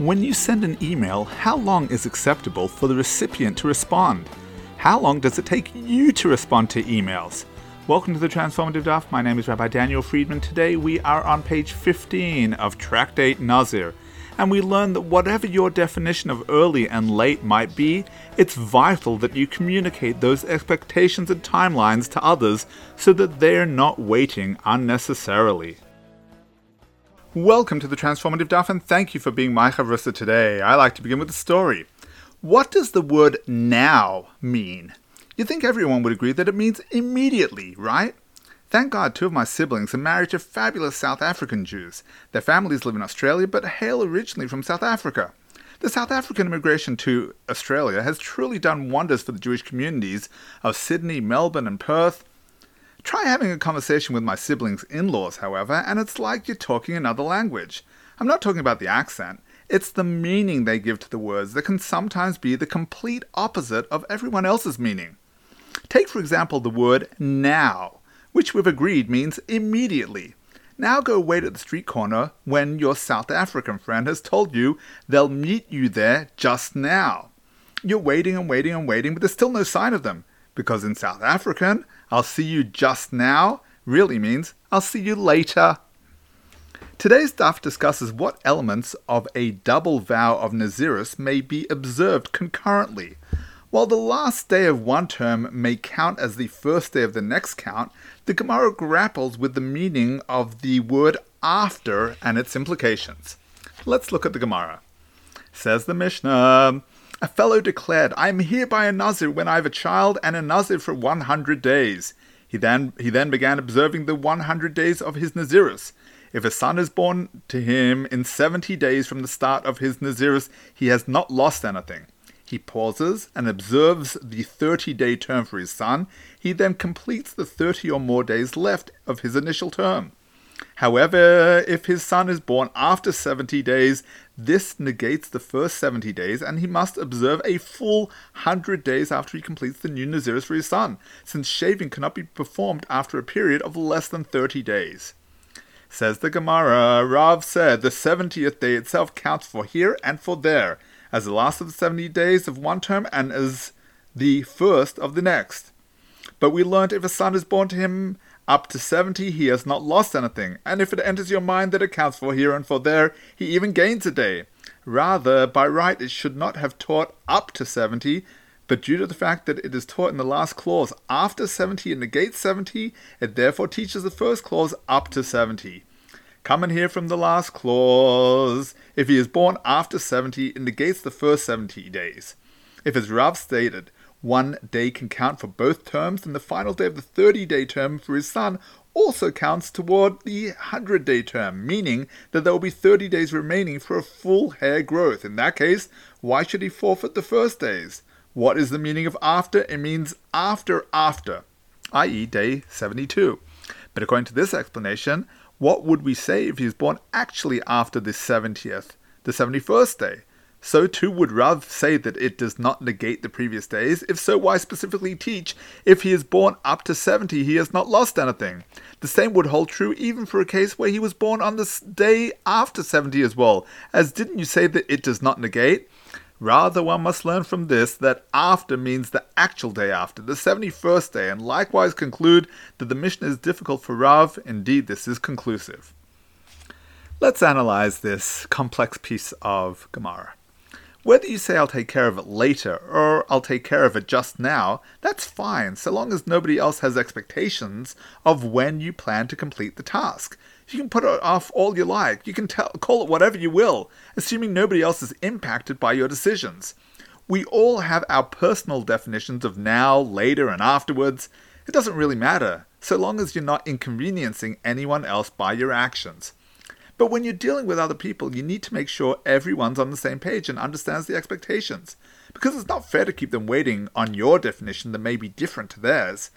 When you send an email, how long is acceptable for the recipient to respond? How long does it take you to respond to emails? Welcome to the Transformative Daf. My name is Rabbi Daniel Friedman. Today we are on page 15 of Tractate Nazir, and we learn that whatever your definition of early and late might be, it's vital that you communicate those expectations and timelines to others so that they're not waiting unnecessarily. Welcome to the Transformative Daf, and thank you for being my chavrusa today. I like to begin with a story. What does the word now mean? You'd think everyone would agree that it means immediately, right? Thank God two of my siblings are married to fabulous South African Jews. Their families live in Australia but hail originally from South Africa. The South African immigration to Australia has truly done wonders for the Jewish communities of Sydney, Melbourne, and Perth. Try having a conversation with my siblings' in laws, however, and it's like you're talking another language. I'm not talking about the accent, it's the meaning they give to the words that can sometimes be the complete opposite of everyone else's meaning. Take, for example, the word now, which we've agreed means immediately. Now go wait at the street corner when your South African friend has told you they'll meet you there just now. You're waiting and waiting and waiting, but there's still no sign of them, because in South African, I'll see you just now really means I'll see you later. Today's daf discusses what elements of a double vow of Nazirus may be observed concurrently. While the last day of one term may count as the first day of the next count, the Gemara grapples with the meaning of the word after and its implications. Let's look at the Gemara. Says the Mishnah. A fellow declared, I am hereby a Nazir when I have a child, and a Nazir for 100 days. He then, he then began observing the 100 days of his Nazirus. If a son is born to him in 70 days from the start of his Nazirus, he has not lost anything. He pauses and observes the 30 day term for his son. He then completes the 30 or more days left of his initial term. However, if his son is born after 70 days, this negates the first 70 days, and he must observe a full 100 days after he completes the new Nazirus for his son, since shaving cannot be performed after a period of less than 30 days. Says the Gemara, Rav said the 70th day itself counts for here and for there, as the last of the 70 days of one term and as the first of the next. But we learnt if a son is born to him up to 70, he has not lost anything, and if it enters your mind that it counts for here and for there, he even gains a day. Rather, by right, it should not have taught up to 70, but due to the fact that it is taught in the last clause after 70 and negates 70, it therefore teaches the first clause up to 70. Come and hear from the last clause. If he is born after 70, it negates the first 70 days. If as Rav stated, one day can count for both terms, and the final day of the 30 day term for his son also counts toward the 100 day term, meaning that there will be 30 days remaining for a full hair growth. In that case, why should he forfeit the first days? What is the meaning of after? It means after after, i.e., day 72. But according to this explanation, what would we say if he is born actually after the 70th, the 71st day? So too would Rav say that it does not negate the previous days. If so, why specifically teach if he is born up to 70 he has not lost anything? The same would hold true even for a case where he was born on the day after 70 as well, as didn't you say that it does not negate? Rather, one must learn from this that after means the actual day after, the 71st day, and likewise conclude that the Mishnah is difficult for Rav. Indeed, this is conclusive. Let's analyze this complex piece of Gemara. Whether you say I'll take care of it later or I'll take care of it just now, that's fine, so long as nobody else has expectations of when you plan to complete the task. You can put it off all you like, you can tell, call it whatever you will, assuming nobody else is impacted by your decisions. We all have our personal definitions of now, later, and afterwards. It doesn't really matter, so long as you're not inconveniencing anyone else by your actions. But when you're dealing with other people, you need to make sure everyone's on the same page and understands the expectations. Because it's not fair to keep them waiting on your definition that may be different to theirs.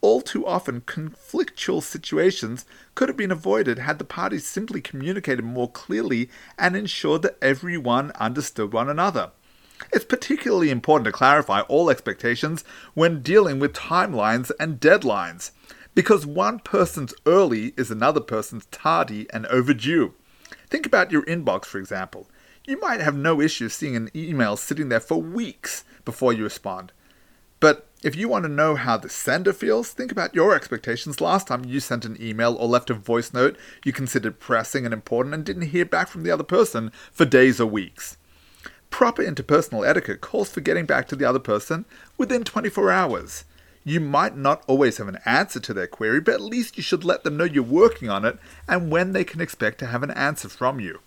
All too often, conflictual situations could have been avoided had the parties simply communicated more clearly and ensured that everyone understood one another. It's particularly important to clarify all expectations when dealing with timelines and deadlines because one person's early is another person's tardy and overdue. Think about your inbox, for example. You might have no issue seeing an email sitting there for weeks before you respond. But if you want to know how the sender feels, think about your expectations last time you sent an email or left a voice note you considered pressing and important and didn't hear back from the other person for days or weeks. Proper interpersonal etiquette calls for getting back to the other person within 24 hours. You might not always have an answer to their query, but at least you should let them know you're working on it and when they can expect to have an answer from you.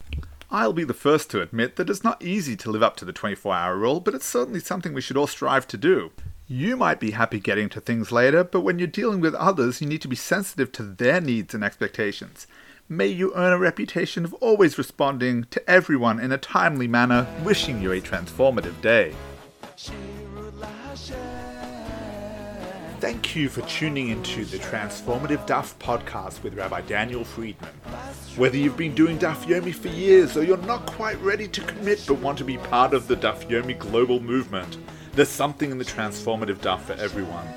I'll be the first to admit that it's not easy to live up to the 24 hour rule, but it's certainly something we should all strive to do. You might be happy getting to things later, but when you're dealing with others, you need to be sensitive to their needs and expectations. May you earn a reputation of always responding to everyone in a timely manner, wishing you a transformative day. Thank you for tuning into the Transformative Daf podcast with Rabbi Daniel Friedman. Whether you've been doing Daf Yomi for years or you're not quite ready to commit but want to be part of the Daf Yomi global movement, there's something in the transformative daf for everyone.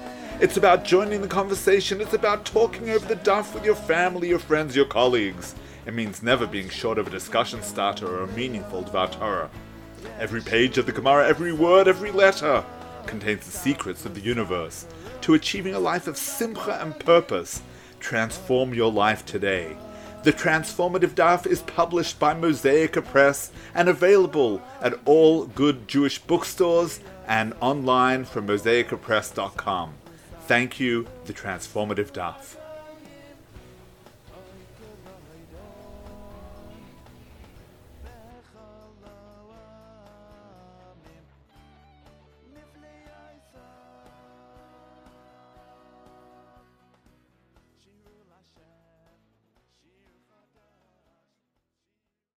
It's about joining the conversation, it's about talking over the daf with your family, your friends, your colleagues. It means never being short of a discussion starter or a meaningful Dvar Torah. Every page of the Gemara, every word, every letter contains the secrets of the universe. To achieving a life of simcha and purpose, transform your life today. The Transformative Daf is published by Mosaica Press and available at all good Jewish bookstores and online from mosaicapress.com. Thank you, The Transformative Daf.